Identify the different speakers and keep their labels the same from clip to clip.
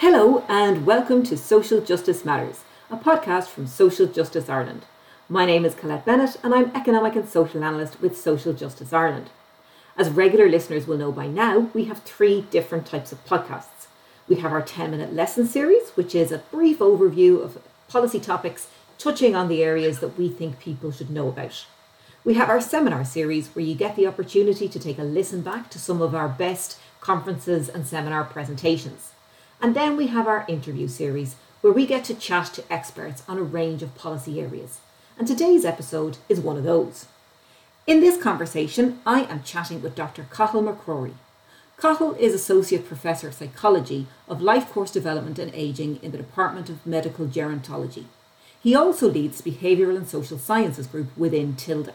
Speaker 1: Hello, and welcome to Social Justice Matters, a podcast from Social Justice Ireland. My name is Colette Bennett, and I'm Economic and Social Analyst with Social Justice Ireland. As regular listeners will know by now, we have three different types of podcasts. We have our 10 minute lesson series, which is a brief overview of policy topics touching on the areas that we think people should know about. We have our seminar series, where you get the opportunity to take a listen back to some of our best conferences and seminar presentations. And then we have our interview series, where we get to chat to experts on a range of policy areas. And today's episode is one of those. In this conversation, I am chatting with Dr. Cathal McCrory. Cathal is Associate Professor of Psychology of Life Course Development and Ageing in the Department of Medical Gerontology. He also leads the Behavioural and Social Sciences group within TILDA.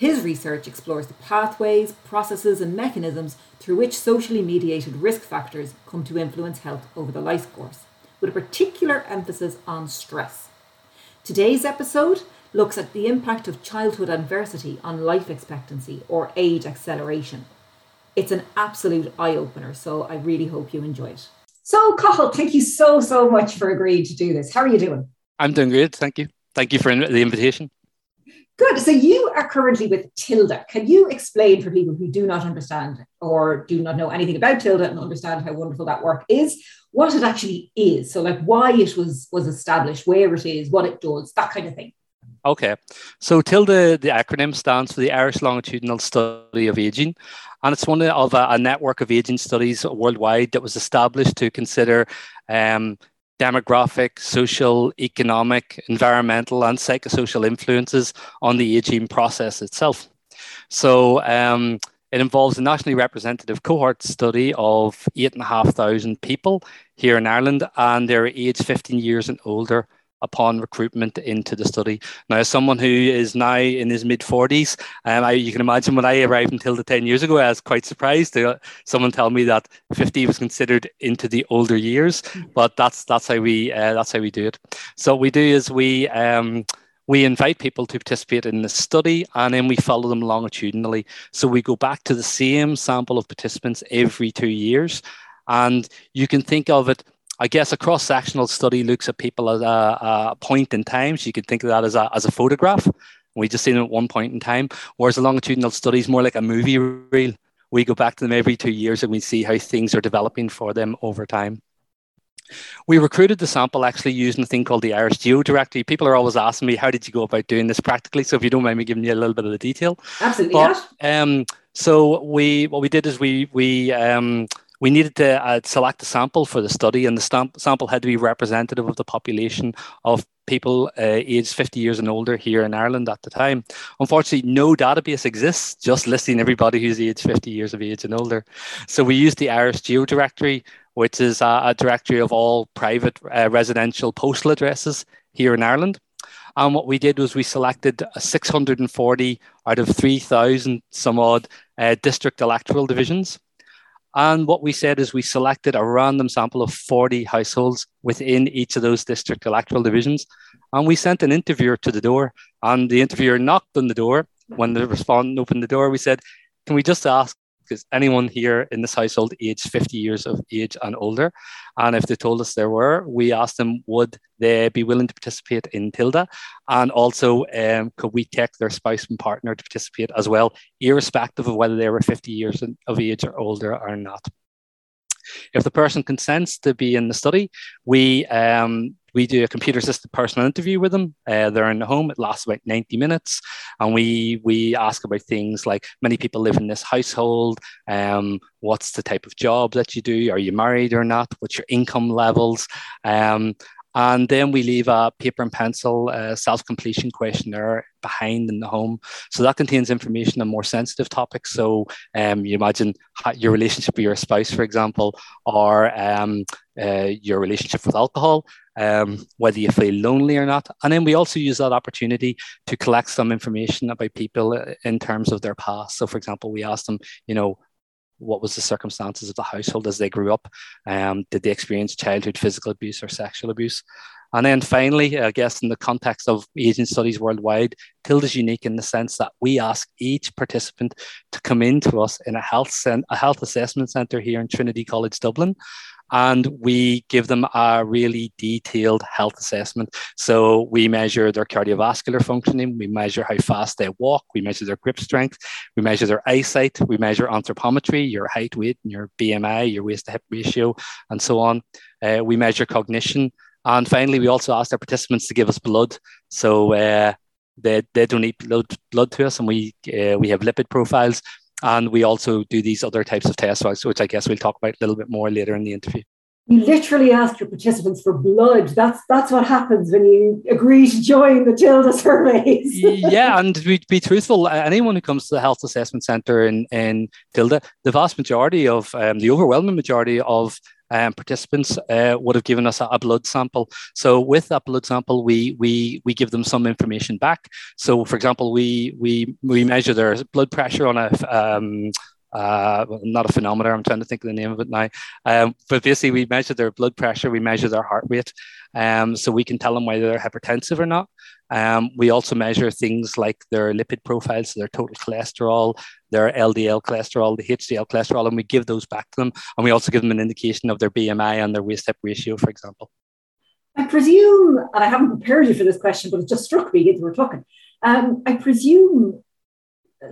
Speaker 1: His research explores the pathways, processes, and mechanisms through which socially mediated risk factors come to influence health over the life course, with a particular emphasis on stress. Today's episode looks at the impact of childhood adversity on life expectancy or age acceleration. It's an absolute eye opener, so I really hope you enjoy it. So, Cathal, thank you so, so much for agreeing to do this. How are you doing?
Speaker 2: I'm doing good. Thank you. Thank you for the invitation.
Speaker 1: Good. So you are currently with Tilda. Can you explain for people who do not understand or do not know anything about Tilda and understand how wonderful that work is, what it actually is? So, like, why it was was established, where it is, what it does, that kind of thing.
Speaker 2: Okay. So TILDA, the acronym stands for the Irish Longitudinal Study of Aging. And it's one of a, a network of aging studies worldwide that was established to consider um, demographic, social, economic, environmental, and psychosocial influences on the aging process itself. So um, it involves a nationally representative cohort study of 8,500 people here in Ireland, and they're aged 15 years and older upon recruitment into the study. Now, as someone who is now in his mid 40s, um, I, you can imagine when I arrived in Tilda 10 years ago, I was quite surprised to someone tell me that 50 was considered into the older years. But that's that's how we uh, that's how we do it. So what we do is we um, we invite people to participate in the study and then we follow them longitudinally. So we go back to the same sample of participants every two years. And you can think of it I guess a cross sectional study looks at people at a, a, point in time. So you could think of that as a, as a photograph. We just see them at one point in time. Whereas a longitudinal study is more like a movie reel. We go back to them every two years and we see how things are developing for them over time. We recruited the sample actually using a thing called the Irish Geo Directory. People are always asking me, how did you go about doing this practically? So if you don't mind me giving you a little bit of the detail.
Speaker 1: Absolutely. But,
Speaker 2: um, so we what we did is we we um, we needed to uh, select a sample for the study, and the stamp- sample had to be representative of the population of people uh, aged 50 years and older here in Ireland at the time. Unfortunately, no database exists just listing everybody who's aged 50 years of age and older. So we used the Irish Geo Directory, which is a, a directory of all private uh, residential postal addresses here in Ireland. And what we did was we selected 640 out of 3,000 some odd uh, district electoral divisions. And what we said is we selected a random sample of 40 households within each of those district electoral divisions. And we sent an interviewer to the door. And the interviewer knocked on the door. When the respondent opened the door, we said, Can we just ask is anyone here in this household aged 50 years of age and older? And if they told us there were, we asked them, would they be willing to participate in TILDA? And also, um, could we take their spouse and partner to participate as well, irrespective of whether they were 50 years of age or older or not? If the person consents to be in the study, we um, we do a computer assisted personal interview with them. Uh, they're in the home. It lasts about 90 minutes. And we we ask about things like many people live in this household. Um, what's the type of job that you do? Are you married or not? What's your income levels? Um, and then we leave a paper and pencil uh, self completion questionnaire behind in the home. So that contains information on more sensitive topics. So um, you imagine your relationship with your spouse, for example, or um, uh, your relationship with alcohol, um, whether you feel lonely or not. And then we also use that opportunity to collect some information about people uh, in terms of their past. So, for example, we ask them, you know, what was the circumstances of the household as they grew up? Um, did they experience childhood physical abuse or sexual abuse? And then finally, I guess in the context of aging studies worldwide, TILDA is unique in the sense that we ask each participant to come in to us in a health, cent- a health assessment centre here in Trinity College Dublin. And we give them a really detailed health assessment. So we measure their cardiovascular functioning, we measure how fast they walk, we measure their grip strength, we measure their eyesight, we measure anthropometry, your height, weight, and your BMI, your waist to hip ratio, and so on. Uh, we measure cognition. And finally, we also asked our participants to give us blood. So uh, they, they donate blood, blood to us, and we, uh, we have lipid profiles. And we also do these other types of tests, which I guess we'll talk about a little bit more later in the interview.
Speaker 1: You literally ask your participants for blood. That's that's what happens when you agree to join the Tilda surveys.
Speaker 2: yeah, and to be, be, truthful, anyone who comes to the health assessment centre in, in Tilda, the vast majority of um, the overwhelming majority of um, participants uh, would have given us a, a, blood sample. So with that blood sample, we we we give them some information back. So for example, we we we measure their blood pressure on a um, uh, not a phenometer. I'm trying to think of the name of it now. Um, but basically, we measure their blood pressure, we measure their heart rate, um, so we can tell them whether they're hypertensive or not. Um, we also measure things like their lipid profiles, their total cholesterol, their LDL cholesterol, the HDL cholesterol, and we give those back to them. And we also give them an indication of their BMI and their waist hip ratio, for example.
Speaker 1: I presume, and I haven't prepared you for this question, but it just struck me as we were talking. Um, I presume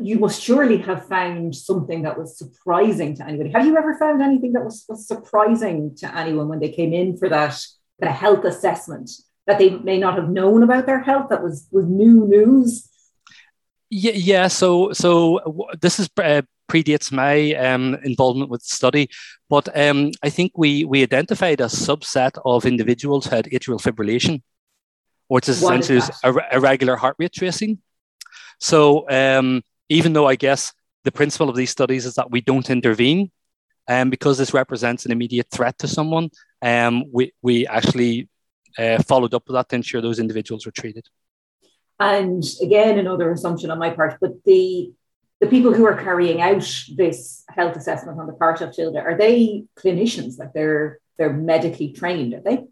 Speaker 1: you must surely have found something that was surprising to anybody. Have you ever found anything that was, was surprising to anyone when they came in for that, that health assessment that they may not have known about their health that was, was new news?
Speaker 2: Yeah, yeah. So, so this is uh, predates my um, involvement with the study, but um, I think we we identified a subset of individuals who had atrial fibrillation, which is essentially irregular heart rate tracing. So, um, even though I guess the principle of these studies is that we don't intervene, and um, because this represents an immediate threat to someone, um, we, we actually uh, followed up with that to ensure those individuals were treated.
Speaker 1: And again, another assumption on my part, but the the people who are carrying out this health assessment on the part of Tilda, are they clinicians? Like they're they're medically trained, are they?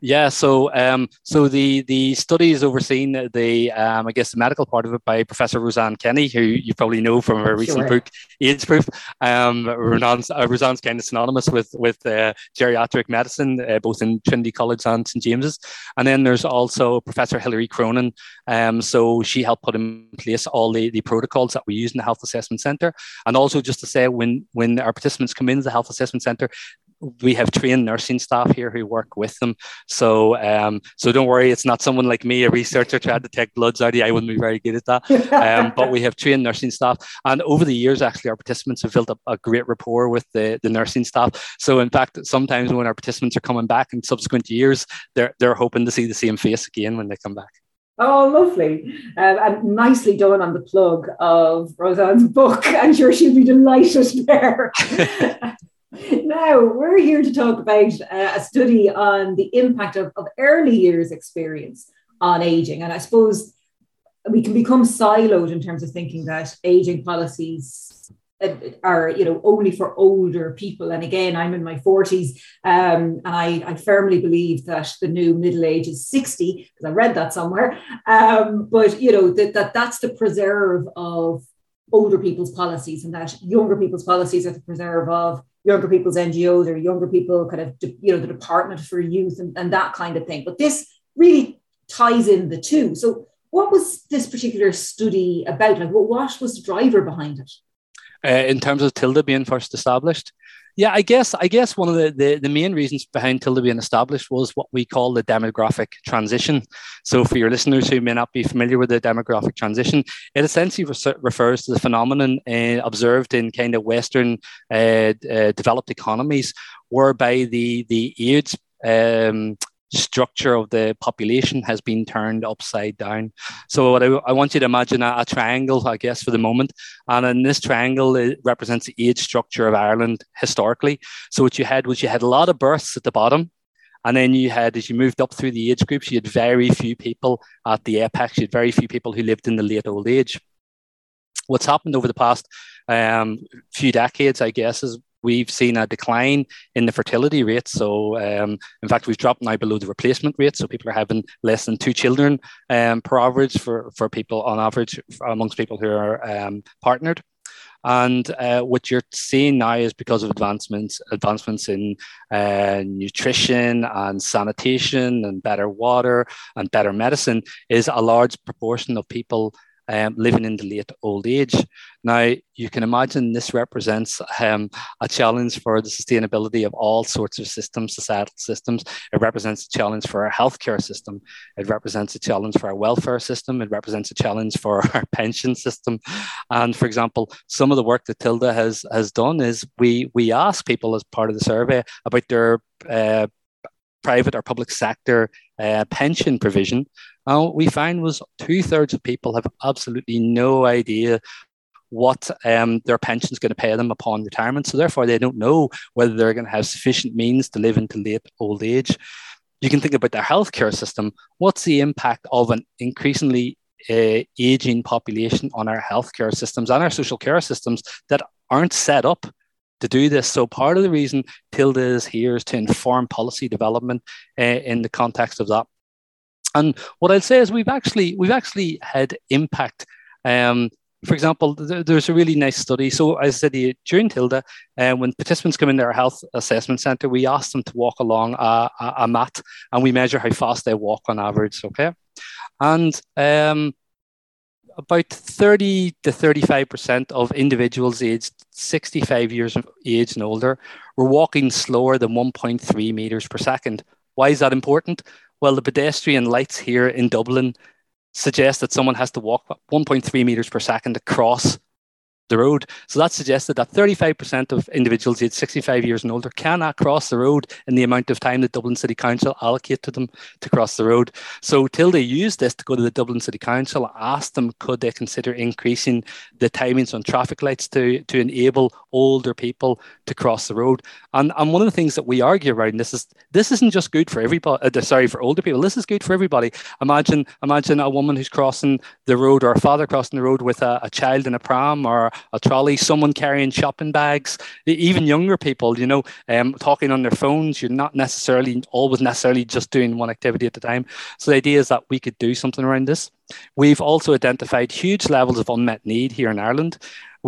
Speaker 2: Yeah, so um, so the the study is overseen the um, I guess the medical part of it by Professor Rose Anne Kenny, who you probably know from her recent sure. book Age Proof. Um, Rose Anne's, uh, Rose Anne's kind of synonymous with with uh, geriatric medicine, uh, both in Trinity College and St James's. And then there's also Professor Hilary Cronin. Um, so she helped put in place all the, the protocols that we use in the Health Assessment Centre. And also just to say, when when our participants come into the Health Assessment Centre, we have trained nursing staff here who work with them. So, um, so don't worry, it's not someone like me, a researcher trying to take bloods out of you. I wouldn't be very good at that. Um, but we have trained nursing staff, and over the years, actually, our participants have built up a great rapport with the, the nursing staff. So, in fact, sometimes when our participants are coming back in subsequent years, they're they're hoping to see the same face again when they come back.
Speaker 1: Oh, lovely. Um, and nicely done on the plug of Rose Anne's book. I'm sure she'll be delighted there. now, we're here to talk about uh, a study on the impact of, of early years experience on aging. And I suppose we can become siloed in terms of thinking that aging policies uh, are you know only for older people and again i'm in my 40s um, and I, I firmly believe that the new middle age is 60 because i read that somewhere um, but you know that, that that's the preserve of older people's policies and that younger people's policies are the preserve of younger people's NGOs or younger people kind of, you know, the Department for Youth and, and that kind of thing. But this really ties in the two. So what was this particular study about? Like what, what was the driver behind it?
Speaker 2: Uh, in terms of Tilda being first established, yeah, I guess I guess one of the, the, the, main reasons behind Tilda being established was what we call the demographic transition. So, for your listeners who may not be familiar with the demographic transition, it essentially re- refers to the phenomenon uh, observed in kind of Western uh, uh, developed economies, whereby the the age um, structure of the population has been turned upside down. So I, I, want you to imagine a, a, triangle, I guess, for the moment. And in this triangle, it represents the age structure of Ireland historically. So what you had was you had a lot of births at the bottom. And then you had, as you moved up through the age groups, you had very few people at the apex. You had very few people who lived in the late old age. What's happened over the past um, few decades, I guess, is we've seen a decline in the fertility rate. So, um, in fact, we've dropped now below the replacement rate. So, people are having less than two children um, per average for, for people on average amongst people who are um, partnered. And uh, what you're seeing now is because of advancements, advancements in uh, nutrition and sanitation and better water and better medicine, is a large proportion of people um, living in the late old age. Now, you can imagine this represents um, a challenge for the sustainability of all sorts of systems, societal systems. It represents a challenge for our healthcare system. It represents a challenge for our welfare system. It represents a challenge for our pension system. And for example, some of the work that Tilda has has done is we we ask people as part of the survey about their uh, private or public sector uh, pension provision. And what we found was two thirds of people have absolutely no idea what um, their pension is going to pay them upon retirement. So therefore, they don't know whether they're going to have sufficient means to live into late old age. You can think about their healthcare system. What's the impact of an increasingly uh, aging population on our healthcare systems and our social care systems that aren't set up to do this. So part of the reason Tilda is here is to inform policy development uh, in the context of that. And what I'll say is we've actually we've actually had impact. Um, for example, th- there's a really nice study. So as I said during Tilda, uh, when participants come into our health assessment center, we ask them to walk along a, a, a mat and we measure how fast they walk on average. Okay, and um, about 30 to 35% of individuals aged 65 years of age and older were walking slower than 1.3 meters per second. Why is that important? Well, the pedestrian lights here in Dublin suggest that someone has to walk 1.3 meters per second across the road. So that suggested that 35% of individuals aged 65 years and older cannot cross the road in the amount of time that Dublin City Council allocate to them to cross the road. So Tilda used this to go to the Dublin City Council, asked them could they consider increasing the timings on traffic lights to, to enable older people to cross the road. And, and one of the things that we argue around this is this isn't just good for everybody, uh, sorry, for older people. This is good for everybody. Imagine imagine a woman who's crossing the road or a father crossing the road with a, a child in a pram or a trolley, someone carrying shopping bags, even younger people, you know, um, talking on their phones. You're not necessarily always necessarily just doing one activity at a time. So the idea is that we could do something around this. We've also identified huge levels of unmet need here in Ireland.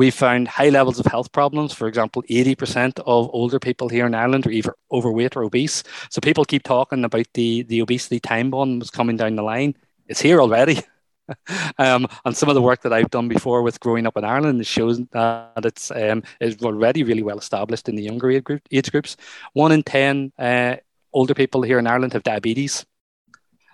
Speaker 2: We found high levels of health problems. For example, 80% of older people here in Ireland are either overweight or obese. So people keep talking about the, the obesity time bomb was coming down the line. It's here already. um, and some of the work that I've done before with growing up in Ireland shows that it's um, is already really well established in the younger age, group, age groups. One in ten uh, older people here in Ireland have diabetes.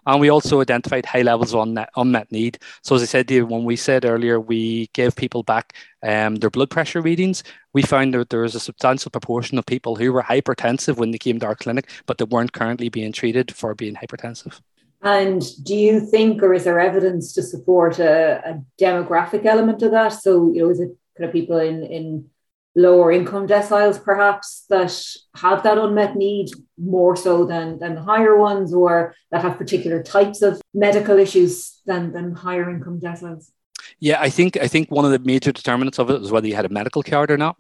Speaker 2: And we also identified high levels of unmet, unmet need. So, as I said when we said earlier, we gave people back um, their blood pressure readings, we found that there was a substantial proportion of people who were hypertensive when they came to our clinic, but they weren't currently being treated for being hypertensive.
Speaker 1: And do you think, or is there evidence to support a, a demographic element of that? So, you know, is it kind of people in, in lower income deciles perhaps that have that unmet need more so than, than the higher ones or that have particular types of medical issues than, than higher income deciles?
Speaker 2: Yeah, I think I think one of the major determinants of it is whether you had a medical card or not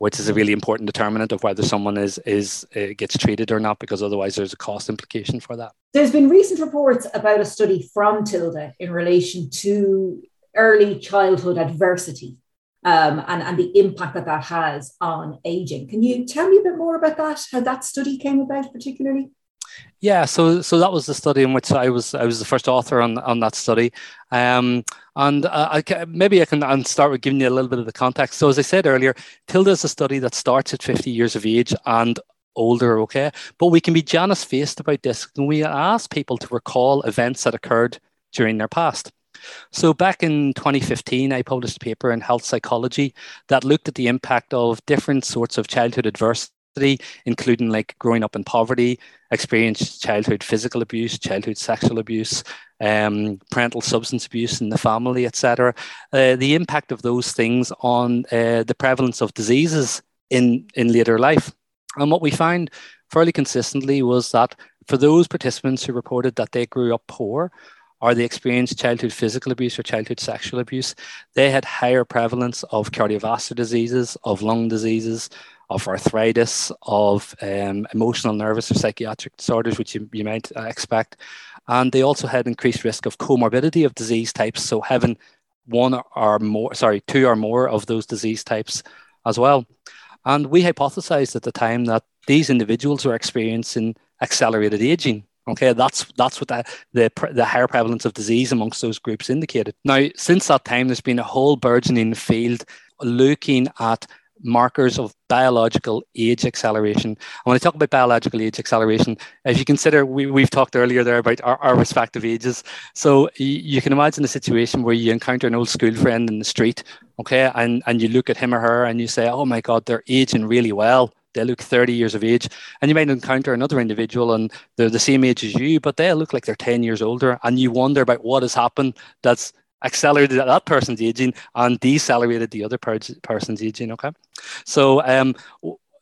Speaker 2: which is a really important determinant of whether someone is is uh, gets treated or not, because otherwise there's a cost implication for that.
Speaker 1: There's been recent reports about a study from Tilda in relation to early childhood adversity um, and, and the impact that that has on aging. Can you tell me a bit more about that? How that study came about, particularly?
Speaker 2: Yeah, so so that was the study in which I was I was the first author on on that study, um, and uh, I can, maybe I can start with giving you a little bit of the context. So as I said earlier, Tilda is a study that starts at 50 years of age and older, okay, but we can be Janus faced about this, and we ask people to recall events that occurred during their past. So back in 2015, I published a paper in Health Psychology that looked at the impact of different sorts of childhood adversity including like growing up in poverty, experienced childhood physical abuse, childhood sexual abuse, um, parental substance abuse in the family, etc. Uh, the impact of those things on uh, the prevalence of diseases in, in later life. And what we found fairly consistently was that for those participants who reported that they grew up poor, or they experienced childhood physical abuse or childhood sexual abuse, they had higher prevalence of cardiovascular diseases, of lung diseases, of arthritis, of um, emotional, nervous, or psychiatric disorders, which you, you might uh, expect. And they also had increased risk of comorbidity of disease types, so having one or more, sorry, two or more of those disease types as well. And we hypothesized at the time that these individuals were experiencing accelerated aging. Okay, that's that's what the, the the higher prevalence of disease amongst those groups indicated. Now, since that time, there's been a whole burgeoning field looking at markers of biological age acceleration. And when I talk about biological age acceleration, if you consider, we, we've talked earlier there about our, our respective ages. So you can imagine a situation where you encounter an old school friend in the street, okay, and, and you look at him or her and you say, oh my God, they're aging really well. They look 30 years of age. And you might encounter another individual and they're the same age as you, but they look like they're 10 years older. And you wonder about what has happened that's accelerated that person's aging and decelerated the other person's aging. Okay, so um,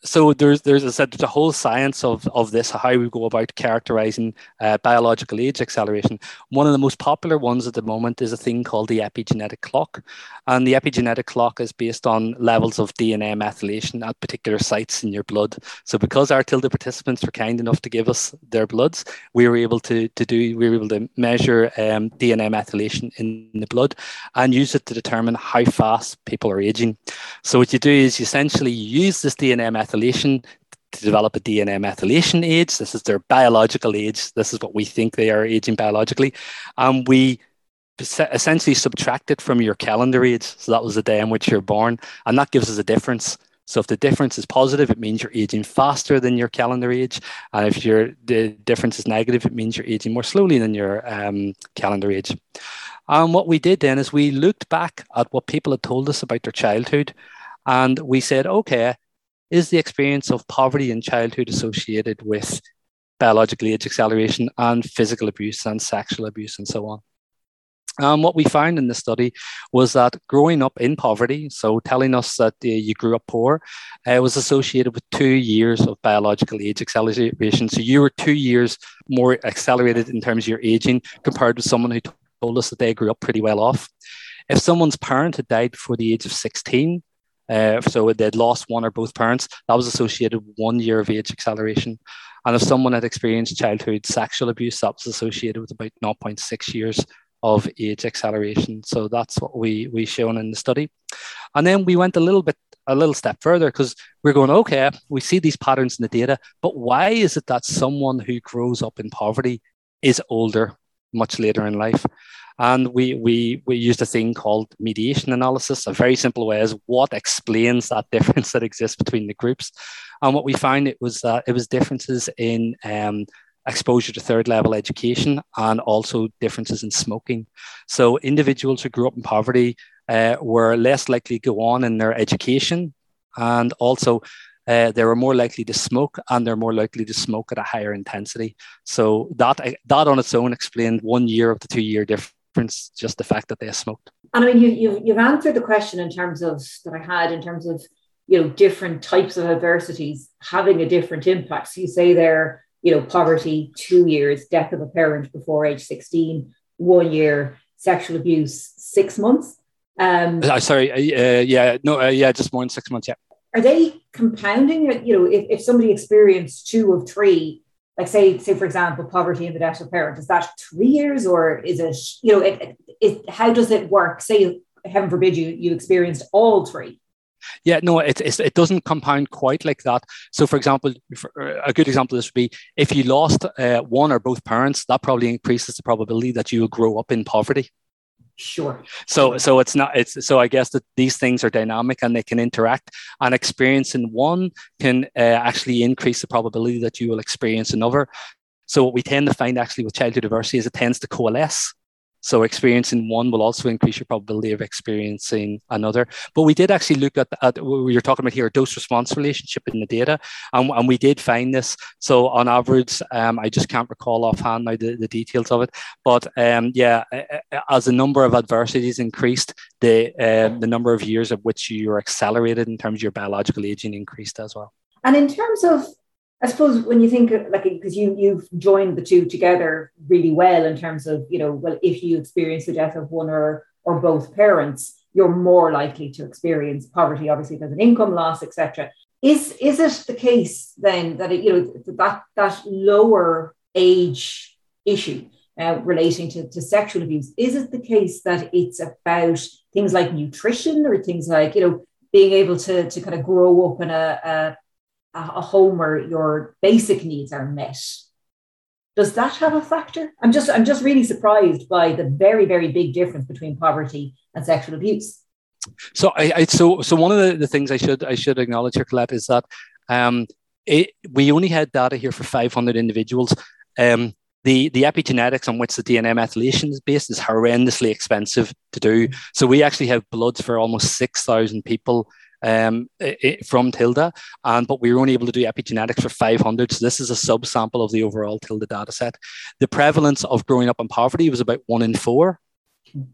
Speaker 2: so there's there's a there's a whole science of of this how we go about characterizing uh, biological age acceleration. One of the most popular ones at the moment is a thing called the epigenetic clock, and the epigenetic clock is based on levels of DNA methylation at particular sites in your blood. So because our Tilda participants were kind enough to give us their bloods, we were able to to do we were able to measure um, DNA methylation in the blood and use it to determine how fast people are aging. So what you do is you essentially use this DNA methylation to develop a DNA methylation age. This is their biological age. This is what we think they are aging biologically. And we essentially subtract it from your calendar age. So that was the day in which you're born. And that gives us a difference. So if the difference is positive, it means you're aging faster than your calendar age. And if your the difference is negative, it means you're aging more slowly than your um, calendar age. And what we did then is we looked back at what people had told us about their childhood. And we said, okay, is the experience of poverty in childhood associated with biological age acceleration and physical abuse and sexual abuse and so on. Um, what we found in the study was that growing up in poverty, so telling us that uh, you grew up poor, uh, was associated with two years of biological age acceleration. So you were two years more accelerated in terms of your aging compared to someone who told us that they grew up pretty well off. If someone's parent had died before the age of 16, uh, so they'd lost one or both parents. That was associated with one year of age acceleration. And if someone had experienced childhood sexual abuse, that was associated with about 0.6 years of age acceleration. So that's what we we shown in the study. And then we went a little bit a little step further because we're going, okay, we see these patterns in the data, but why is it that someone who grows up in poverty is older much later in life? And we, we, we used a thing called mediation analysis. A very simple way is what explains that difference that exists between the groups. And what we found it was that it was differences in um, exposure to third level education and also differences in smoking. So individuals who grew up in poverty uh, were less likely to go on in their education and also uh, they were more likely to smoke and they're more likely to smoke at a higher intensity. So that that on its own explained one year of the two year difference difference just the fact that they smoked.
Speaker 1: And I mean, you, you, you've answered the question in terms of that I had in terms of you know different types of adversities having a different impact. So you say there, you know, poverty, two years, death of a parent before age 16, one year, sexual abuse, six months.
Speaker 2: Um, uh, sorry, uh, yeah, no, uh, yeah, just more than six months. Yeah.
Speaker 1: Are they compounding? You know, if, if somebody experienced two of three, like say say for example poverty and the death of a parent is that three years or is it you know it, it, it, how does it work say heaven forbid you you experienced all three
Speaker 2: yeah, no, it, it doesn't compound quite like that. So, for example, for a good example of this would be if you lost uh, one or both parents, that probably increases the probability that you will grow up in poverty.
Speaker 1: Sure.
Speaker 2: So so it's not it's so I guess that these things are dynamic and they can interact and experience in one can uh, actually increase the probability that you will experience another. So what we tend to find actually with childhood diversity is it tends to coalesce. So experiencing one will also increase your probability of experiencing another. But we did actually look at, at what you're talking about here, dose response relationship in the data. And, and we did find this. So on average, um, I just can't recall offhand now the, the details of it. But um, yeah, as the number of adversities increased, the, uh, the number of years of which you are accelerated in terms of your biological aging increased as well.
Speaker 1: And in terms of I suppose when you think like because you you've joined the two together really well in terms of you know well if you experience the death of one or or both parents you're more likely to experience poverty obviously there's an income loss etc is is it the case then that it, you know that that lower age issue uh, relating to, to sexual abuse. Is it the case that it's about things like nutrition or things like, you know, being able to, to kind of grow up in a, a, a home where your basic needs are met? Does that have a factor? I'm just I'm just really surprised by the very very big difference between poverty and sexual abuse.
Speaker 2: So I, I so so one of the, the things I should I should acknowledge here, Colette, is that um, it, we only had data here for 500 individuals. Um, the, the epigenetics on which the DNA methylation is based is horrendously expensive to do. So we actually have bloods for almost 6,000 people um, it, from Tilda, and but we were only able to do epigenetics for 500. So this is a subsample of the overall Tilda data set. The prevalence of growing up in poverty was about one in four.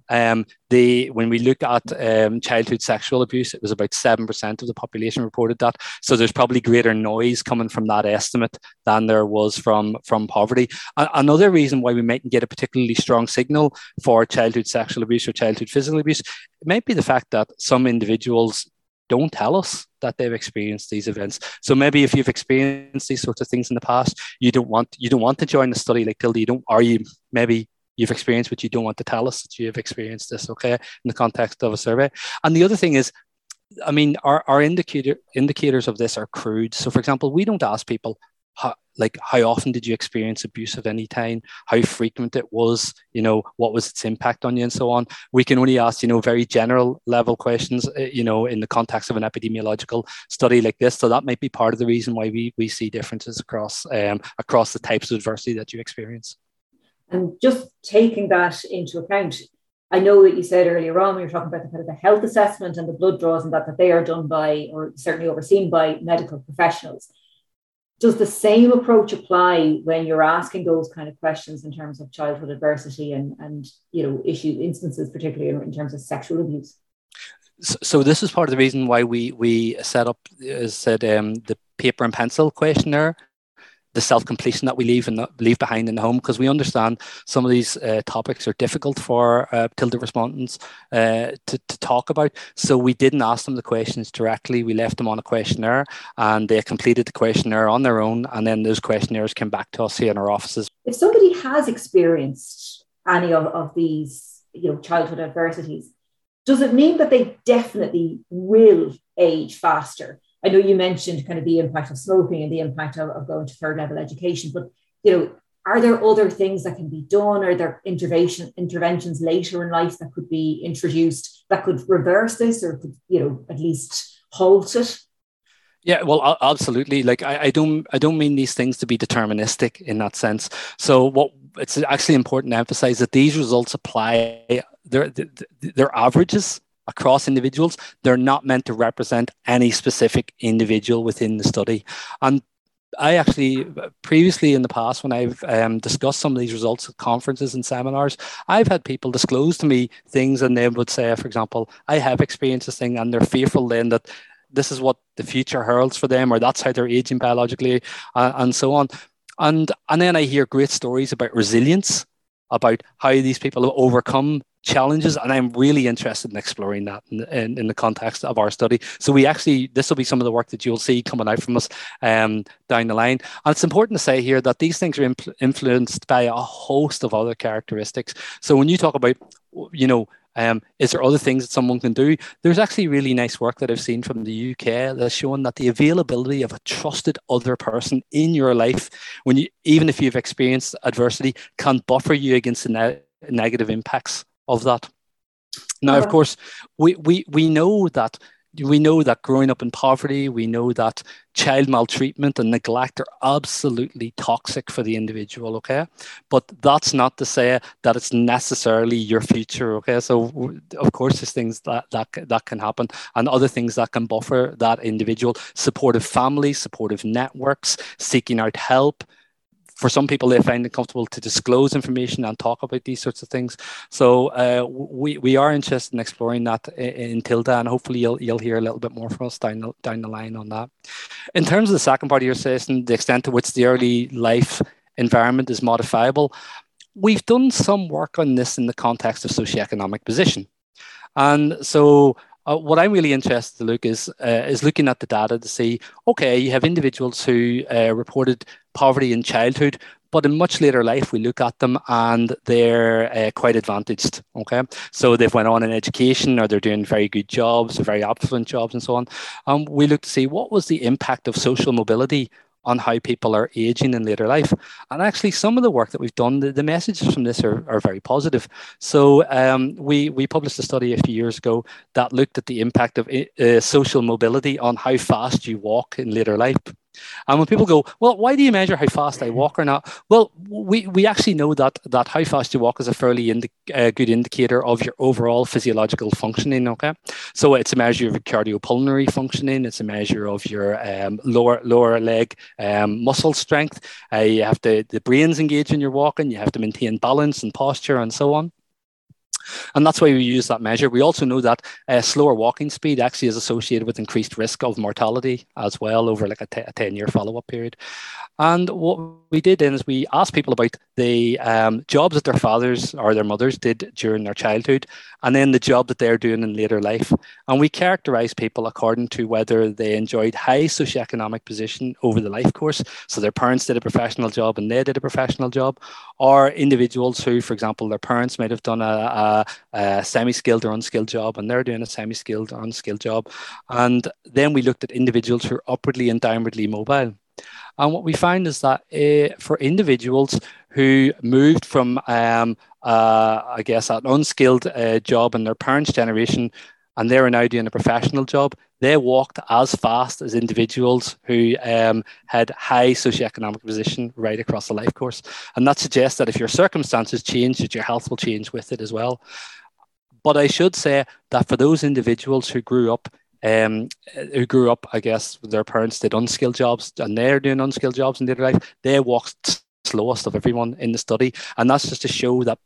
Speaker 2: Um, the when we look at um, childhood sexual abuse, it was about seven percent of the population reported that. So there's probably greater noise coming from that estimate than there was from from poverty. A- another reason why we mightn't get a particularly strong signal for childhood sexual abuse or childhood physical abuse might be the fact that some individuals don't tell us that they've experienced these events. So maybe if you've experienced these sorts of things in the past, you don't want you don't want to join the study like Tilda. You don't, are you maybe you've experienced, but you don't want to tell us that you've experienced this, okay, in the context of a survey. And the other thing is, I mean, our, our indicator indicators of this are crude. So, for example, we don't ask people, like, how often did you experience abuse of any kind? How frequent it was? You know, what was its impact on you, and so on. We can only ask, you know, very general level questions, uh, you know, in the context of an epidemiological study like this. So that might be part of the reason why we we see differences across um, across the types of adversity that you experience.
Speaker 1: And just taking that into account, I know that you said earlier on, we were talking about the kind of the health assessment and the blood draws and that, that they are done by, or certainly overseen by medical professionals. Does the same approach apply when you're asking those kind of questions in terms of childhood adversity and, and you know, issue instances, particularly in, in terms of sexual abuse?
Speaker 2: So, this is part of the reason why we we set up, as said, um, the paper and pencil questionnaire the self completion that we leave and leave behind in the home because we understand some of these uh, topics are difficult for uh, respondents uh, to, to talk about. So we didn't ask them the questions directly. We left them on a questionnaire and they completed the questionnaire on their own. And then those questionnaires came back to us here in our offices.
Speaker 1: If somebody has experienced any of, of these, you know, childhood adversities, does it mean that they definitely will age faster? I know you mentioned kind of the impact of smoking and the impact of, of going to third level education, but you know, are there other things that can be done? Are there intervention interventions later in life that could be introduced that could reverse this or could, you know, at least halt it?
Speaker 2: Yeah, well, absolutely. Like I, I don't, I don't mean these things to be deterministic in that sense. So, what it's actually important to emphasize that these results apply. They're, they're averages across individuals. They're not meant to represent any specific individual within the study. And I actually previously in the past, when I've um, discussed some of these results at conferences and seminars, I've had people disclose to me things, and they would say, for example, I have experienced this thing, and they're fearful then that this is what the future hurls for them, or that's how they're aging biologically, uh, and so on. And and then I hear great stories about resilience, about how these people have overcome challenges and i'm really interested in exploring that in, in, in, the context of our study. So we actually this will be some of the work that you'll see coming out from us um, down the line. And it's important to say here that these things are influenced by a host of other characteristics. So when you talk about you know um, is there other things that someone can do? There's actually really nice work that I've seen from the UK that's showing that the availability of a trusted other person in your life, when you even if you've experienced adversity, can buffer you against the ne- negative impacts of that. Now, of course, we, we, we know that we know that growing up in poverty, we know that child maltreatment and neglect are absolutely toxic for the individual. Okay, but that's not to say that it's necessarily your future. Okay, so of course, there's things that that that can happen, and other things that can buffer that individual: supportive family, supportive networks, seeking out help for some people, they find it comfortable to disclose information and talk about these sorts of things. So uh, we, we are interested in exploring that in, in, Tilda, and hopefully you'll, you'll hear a little bit more from us down the, down the line on that. In terms of the second part of your session, the extent to which the early life environment is modifiable, we've done some work on this in the context of socioeconomic position. And so uh, what I'm really interested to look is uh, is looking at the data to see, okay, you have individuals who uh, reported poverty in childhood, but in much later life, we look at them and they're uh, quite advantaged. Okay, so they've went on in education, or they're doing very good jobs, or very affluent jobs, and so on. Um, we look to see what was the impact of social mobility on how people are aging in later life. And actually, some of the work that we've done, the, the messages from this are, are very positive. So um, we, we published a study a few years ago that looked at the impact of uh, social mobility on how fast you walk in later life. And when people go, well, why do you measure how fast I walk or not? Well, we, we actually know that that how fast you walk is a fairly indi- uh, good indicator of your overall physiological functioning. Okay, so it's a measure of your cardiopulmonary functioning. It's a measure of your um, lower lower leg um, muscle strength. Uh, you have to the brains engage in your walking. You have to maintain balance and posture and so on. And that's why we use that measure. We also know that uh, slower walking speed actually is associated with increased risk of mortality as well over like a, t- a 10 year follow up period. And what we did then is we asked people about the um, jobs that their fathers or their mothers did during their childhood, and then the job that they're doing in later life. And we characterized people according to whether they enjoyed high socioeconomic position over the life course. So their parents did a professional job and they did a professional job, or individuals who, for example, their parents might have done a, a, a semi-skilled or unskilled job and they're doing a semi-skilled or unskilled job. And then we looked at individuals who are upwardly and downwardly mobile. And what we find is that uh, for individuals who moved from, um, uh, I guess, an unskilled uh, job in their parents' generation, and they are now doing a professional job, they walked as fast as individuals who um, had high socioeconomic position right across the life course. And that suggests that if your circumstances change, that your health will change with it as well. But I should say that for those individuals who grew up um, who grew up, I guess, their parents did unskilled jobs and they're doing unskilled jobs in their life, they walked slowest of everyone in the study. And that's just to show that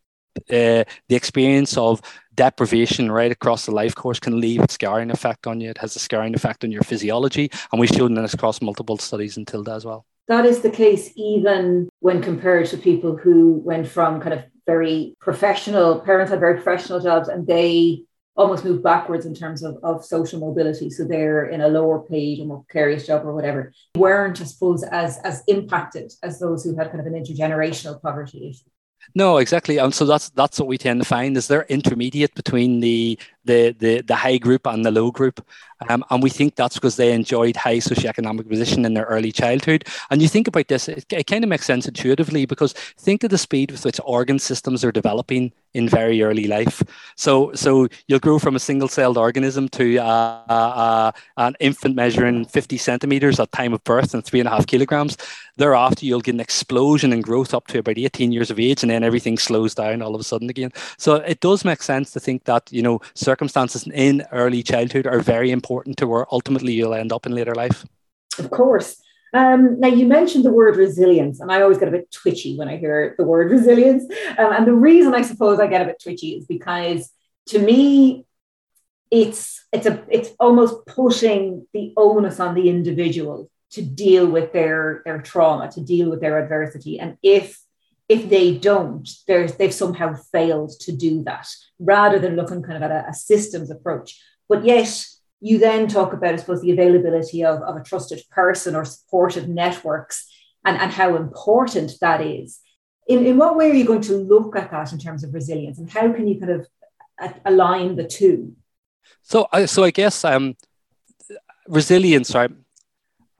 Speaker 2: uh, the experience of deprivation right across the life course can leave a scarring effect on you. It has a scarring effect on your physiology. And we've shown this across multiple studies in TILDA as well.
Speaker 1: That is the case even when compared to people who went from kind of very professional, parents had very professional jobs and they almost move backwards in terms of, of social mobility. So they're in a lower paid or more precarious job or whatever, weren't, I suppose, as as impacted as those who had kind of an intergenerational poverty issue.
Speaker 2: No, exactly. And so that's that's what we tend to find is they're intermediate between the the the, the high group and the low group. Um, and we think that's because they enjoyed high socioeconomic position in their early childhood. And you think about this, it, it kind of makes sense intuitively because think of the speed with which organ systems are developing in very early life. So, so you'll grow from a single-celled organism to uh, uh, an infant measuring 50 centimeters at time of birth and three and a half kilograms. Thereafter, you'll get an explosion in growth up to about 18 years of age, and then everything slows down all of a sudden again. So it does make sense to think that you know circumstances in early childhood are very important to where ultimately you'll end up in later life.
Speaker 1: Of course. Um, now, you mentioned the word resilience, and I always get a bit twitchy when I hear the word resilience. Um, and the reason I suppose I get a bit twitchy is because to me, it's it's a it's almost putting the onus on the individual to deal with their their trauma, to deal with their adversity, and if if they don't, they've somehow failed to do that, rather than looking kind of at a, a systems approach. But yet, you then talk about, I suppose, the availability of, of a trusted person or supportive networks and, and how important that is. In, in what way are you going to look at that in terms of resilience and how can you kind of align the two?
Speaker 2: So, so I guess um, resilience, right?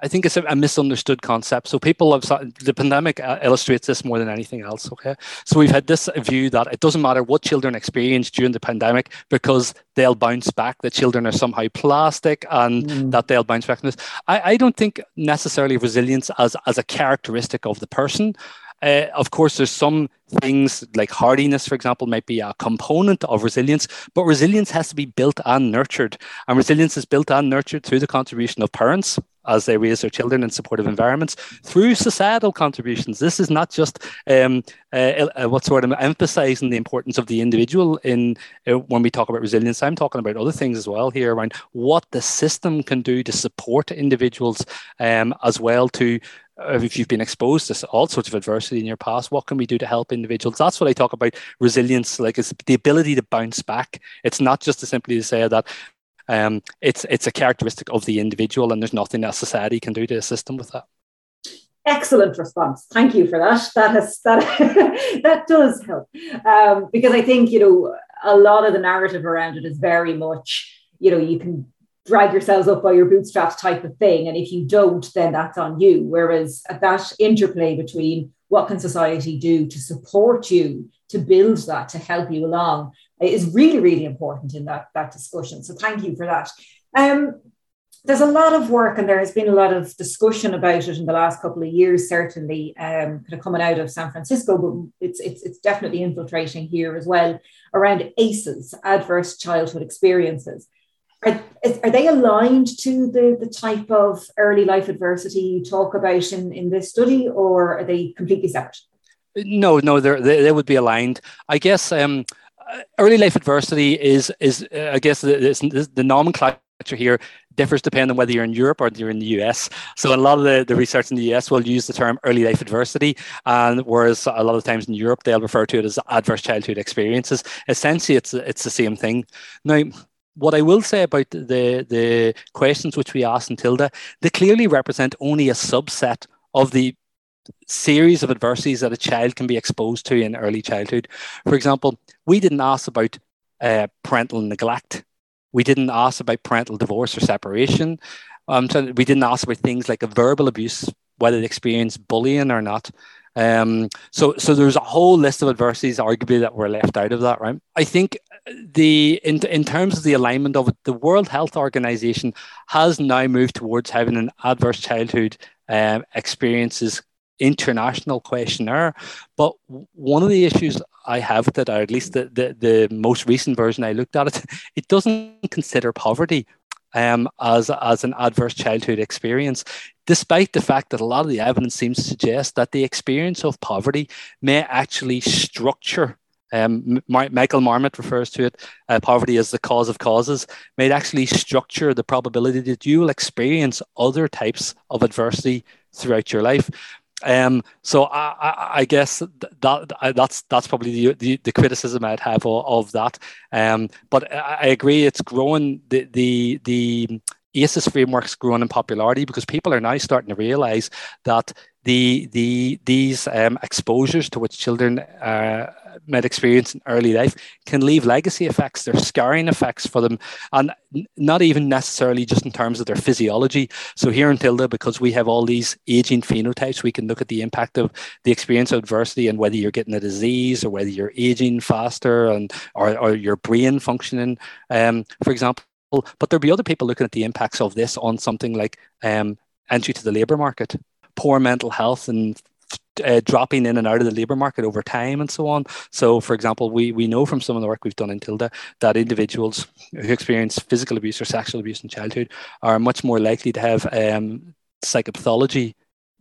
Speaker 2: I think it's a, a, misunderstood concept. So people have the pandemic uh, illustrates this more than anything else. Okay, so we've had this view that it doesn't matter what children experience during the pandemic because they'll bounce back. The children are somehow plastic and mm. that they'll bounce back. I, I don't think necessarily resilience as as a characteristic of the person. Uh, of course, there's some things like hardiness, for example, might be a component of resilience, but resilience has to be built and nurtured. And resilience is built and nurtured through the contribution of parents as they raise their children in supportive environments through societal contributions. This is not just um, uh, uh, what sort of emphasizing the importance of the individual in uh, when we talk about resilience. I'm talking about other things as well here around what the system can do to support individuals um, as well to uh, if you've been exposed to all sorts of adversity in your past, what can we do to help individuals? That's what I talk about resilience, like it's the ability to bounce back. It's not just to simply to say that um, it's it's a characteristic of the individual, and there's nothing that society can do to assist them with that.
Speaker 1: excellent response. Thank you for that. That has that that does help um, because I think you know a lot of the narrative around it is very much you know you can drag yourselves up by your bootstraps type of thing, and if you don't, then that's on you. Whereas that interplay between what can society do to support you to build that to help you along is really really important in that that discussion. So thank you for that. Um, there's a lot of work and there has been a lot of discussion about it in the last couple of years, certainly um, kind of coming out of San Francisco, but it's, it's, it's definitely infiltrating here as well around ACEs, adverse childhood experiences. Are, are they aligned to the, the type of early life adversity you talk about in, in this study, or are they completely separate?
Speaker 2: No, no, they they would be aligned. I guess um, early life adversity is is uh, I guess the, the nomenclature here differs depending on whether you're in Europe or you're in the US. So a lot of the, the research in the US will use the term early life adversity, and whereas a lot of times in Europe they'll refer to it as adverse childhood experiences. Essentially, it's it's the same thing. Now, what I will say about the the questions which we asked in Tilda, they clearly represent only a subset of the series of adversities that a child can be exposed to in early childhood. For example, we didn't ask about uh, parental neglect we didn't ask about parental divorce or separation. Um, so we didn't ask about things like a verbal abuse, whether they experienced bullying or not. Um, so, so there's a whole list of adversities, arguably, that were left out of that, right? I think the in, in terms of the alignment of it, the World Health Organization has now moved towards having an adverse childhood um, experiences international questionnaire. But one of the issues I have with it, or at least the, the, the most recent version I looked at it, it doesn't consider poverty um, as, as an adverse childhood experience, despite the fact that a lot of the evidence seems to suggest that the experience of poverty may actually structure. Um, Michael Marmot refers to it, uh, poverty as the cause of causes, may actually structure the probability that you will experience other types of adversity throughout your life. Um, so I, I, I, guess that that's that's probably the, the, the criticism I'd have of, of that. Um, but I, I, agree, it's growing. The the the ACEs framework's grown in popularity because people are now starting to realize that the the these um, exposures to which children uh, might experience in early life can leave legacy effects. They're scarring effects for them, and not even necessarily just in terms of their physiology. So here in Tilda, because we have all these aging phenotypes, we can look at the impact of the experience of adversity and whether you're getting a disease or whether you're aging faster and or, or your brain functioning, um, for example. But there'll be other people looking at the impacts of this on something like um, entry to the labour market, poor mental health and uh, dropping in and out of the labour market over time and so on. So, for example, we, we know from some of the work we've done in Tilda that individuals who experience physical abuse or sexual abuse in childhood are much more likely to have um, psychopathology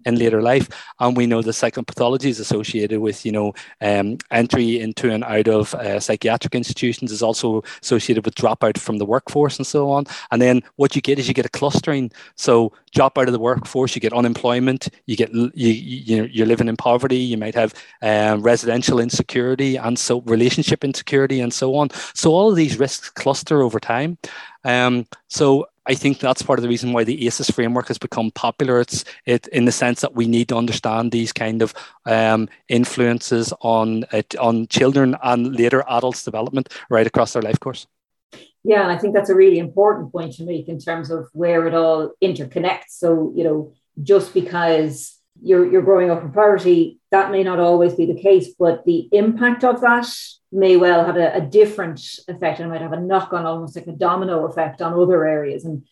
Speaker 2: in later life. And we know the psychopathology is associated with, you know, um, entry into and out of uh, psychiatric institutions is also associated with dropout from the workforce and so on. And then what you get is you get a clustering. So drop out of the workforce, you get unemployment, you get you, you you're living in poverty, you might have um, residential insecurity and so relationship insecurity and so on. So all of these risks cluster over time. Um, so I think that's part of the reason why the ACEs framework has become popular. It's it in the sense that we need to understand these kind of um, influences on it, on children and later adults' development right across their life course.
Speaker 1: Yeah, and I think that's a really important point to make in terms of where it all interconnects. So you know, just because you're you're growing up in poverty, that may not always be the case, but the impact of that may well have a, a different effect and might have a knock on almost like a domino effect on other areas. And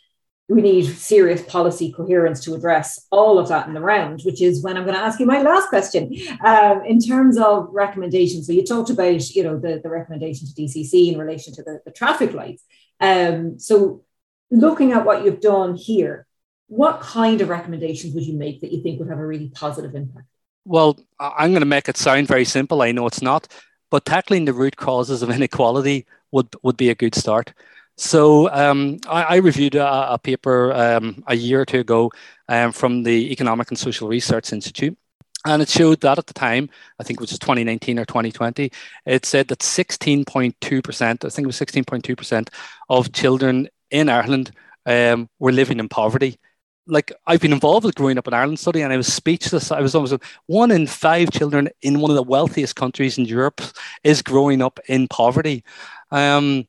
Speaker 1: we need serious policy coherence to address all of that in the round, which is when I'm going to ask you my last question. Um, in terms of recommendations, so you talked about you know the, the recommendation to DCC in relation to the, the traffic lights. Um, so looking at what you've done here, what kind of recommendations would you make that you think would have a really positive impact?
Speaker 2: Well, I'm going to make it sound very simple. I know it's not, but tackling the root causes of inequality would would be a good start. So um, I, I, reviewed a, a paper um, a year or two ago um, from the Economic and Social Research Institute. And it showed that at the time, I think it was 2019 or 2020, it said that 16.2%, I think it was 16.2% of children in Ireland um, were living in poverty. Like I've been involved with growing up in Ireland study, and I was speechless. I was almost one in five children in one of the wealthiest countries in Europe is growing up in poverty. Um,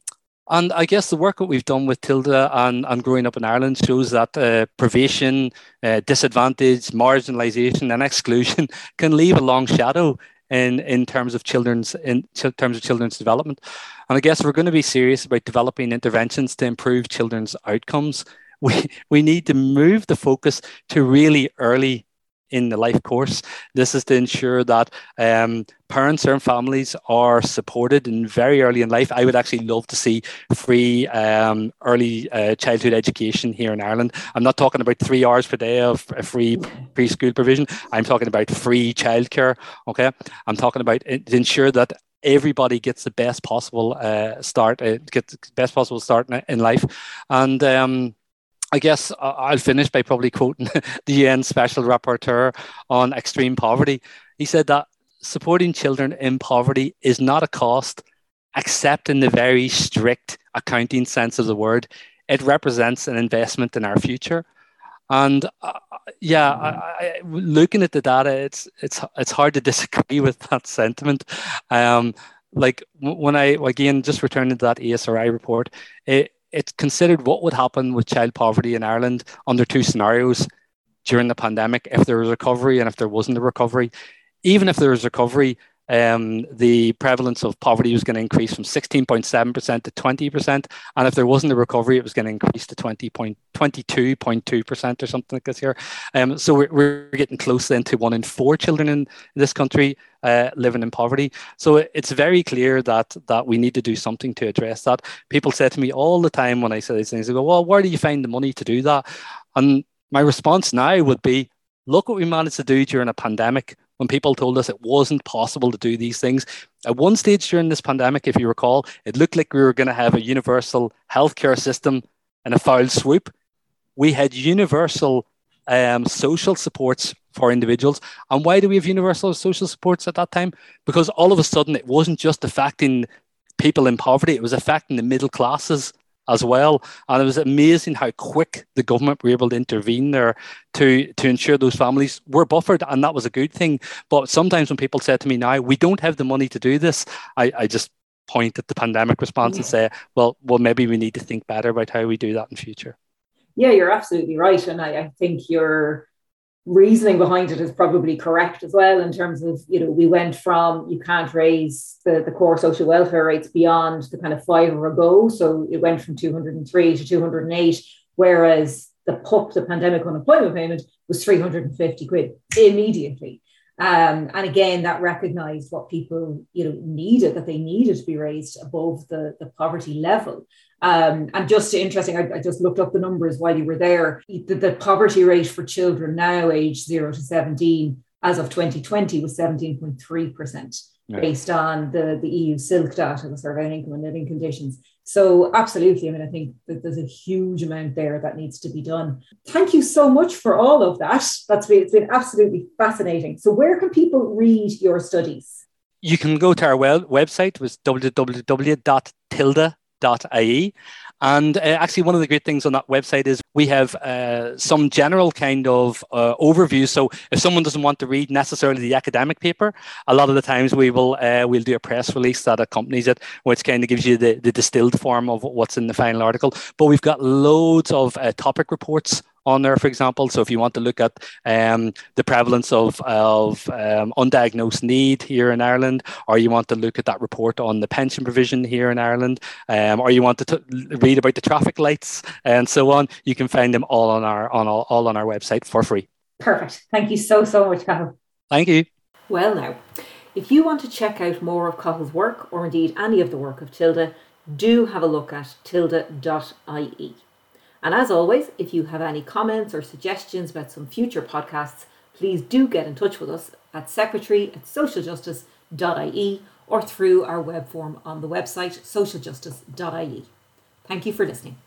Speaker 2: and I guess the work that we've done with Tilda and, and growing up in Ireland shows that uh, privation, uh, disadvantage, marginalisation, and exclusion can leave a long shadow in, in terms of children's in terms of children's development. And I guess we're going to be serious about developing interventions to improve children's outcomes. We we need to move the focus to really early in the life course. This is to ensure that um, parents and families are supported in very early in life. I would actually love to see free um, early uh, childhood education here in Ireland. I'm not talking about three hours per day of free preschool provision. I'm talking about free childcare. Okay, I'm talking about to ensure that everybody gets the best possible uh, start, uh, the best possible start in, in life, and. Um, I guess I'll finish by probably quoting the UN Special Rapporteur on extreme poverty. He said that supporting children in poverty is not a cost, except in the very strict accounting sense of the word. It represents an investment in our future. And uh, yeah, I, I, looking at the data, it's it's it's hard to disagree with that sentiment. Um, like when I again just returning to that ESRI report, it, it's considered what would happen with child poverty in Ireland under two scenarios during the pandemic if there was recovery and if there wasn't a recovery. Even if there was recovery, um, the prevalence of poverty was going to increase from 16.7% to 20%. And if there wasn't a recovery, it was going to increase to 20.22.2% or something like this here. Um, so we're, we're getting close then to one in four children in this country uh, living in poverty. So it's very clear that that we need to do something to address that. People say to me all the time when I say these things, they go, well, where do you find the money to do that? And my response now would be, look what we managed to do during a pandemic when people told us it wasn't possible to do these things. At one stage during this pandemic, if you recall, it looked like we were going to have a universal healthcare system in a foul swoop. We had universal um, social supports for individuals. And why do we have universal social supports at that time? Because all of a sudden it wasn't just affecting people in poverty, it was affecting the middle classes as well. And it was amazing how quick the government were able to intervene there to, to ensure those families were buffered. And that was a good thing. But sometimes when people say to me now, we don't have the money to do this, I, I just point at the pandemic response yeah. and say, well, well, maybe we need to think better about how we do that in future.
Speaker 1: Yeah, you're absolutely right. And I, I think you're reasoning behind it is probably correct as well in terms of you know we went from you can't raise the, the core social welfare rates beyond the kind of five or ago so it went from 203 to 208 whereas the pup the pandemic unemployment payment was 350 quid immediately. Um, and again that recognized what people you know needed that they needed to be raised above the, the poverty level um, and just interesting, I, I, just looked up the numbers while you were there. The, the poverty rate for children now aged zero to 17 as of 2020 was 17.3%. Yeah. Based on the, the EU SILC data, the survey on income and living conditions. So, absolutely. I mean, I think that there's a huge amount there that needs to be done. Thank you so much for all of that. That's been, it's been absolutely fascinating. So, where can people read your studies?
Speaker 2: You can go to our website, was www.tilda ie. And uh, actually, one of the great things on that website is we have uh, some general kind of uh, overview. So if someone doesn't want to read necessarily the academic paper, a lot of the times we will uh, we'll do a press release that accompanies it, which kind of gives you the, the distilled form of what's in the final article. But we've got loads of uh, topic reports on there, for example. So if you want to look at um, the prevalence of, of um, undiagnosed need here in Ireland, or you want to look at that report on the pension provision here in Ireland, um, or you want to t- read about the traffic lights and so on, you can find them all on our on all, all on our website for free.
Speaker 1: Perfect. Thank you so so much, Cathal.
Speaker 2: Thank you.
Speaker 1: Well now, if you want to check out more of Cathal's work, or indeed any of the work of Tilda, do have a look at tilda.ie. And as always, if you have any comments or suggestions about some future podcasts, please do get in touch with us at secretary at socialjustice.ie or through our web form on the website socialjustice.ie. Thank you for listening.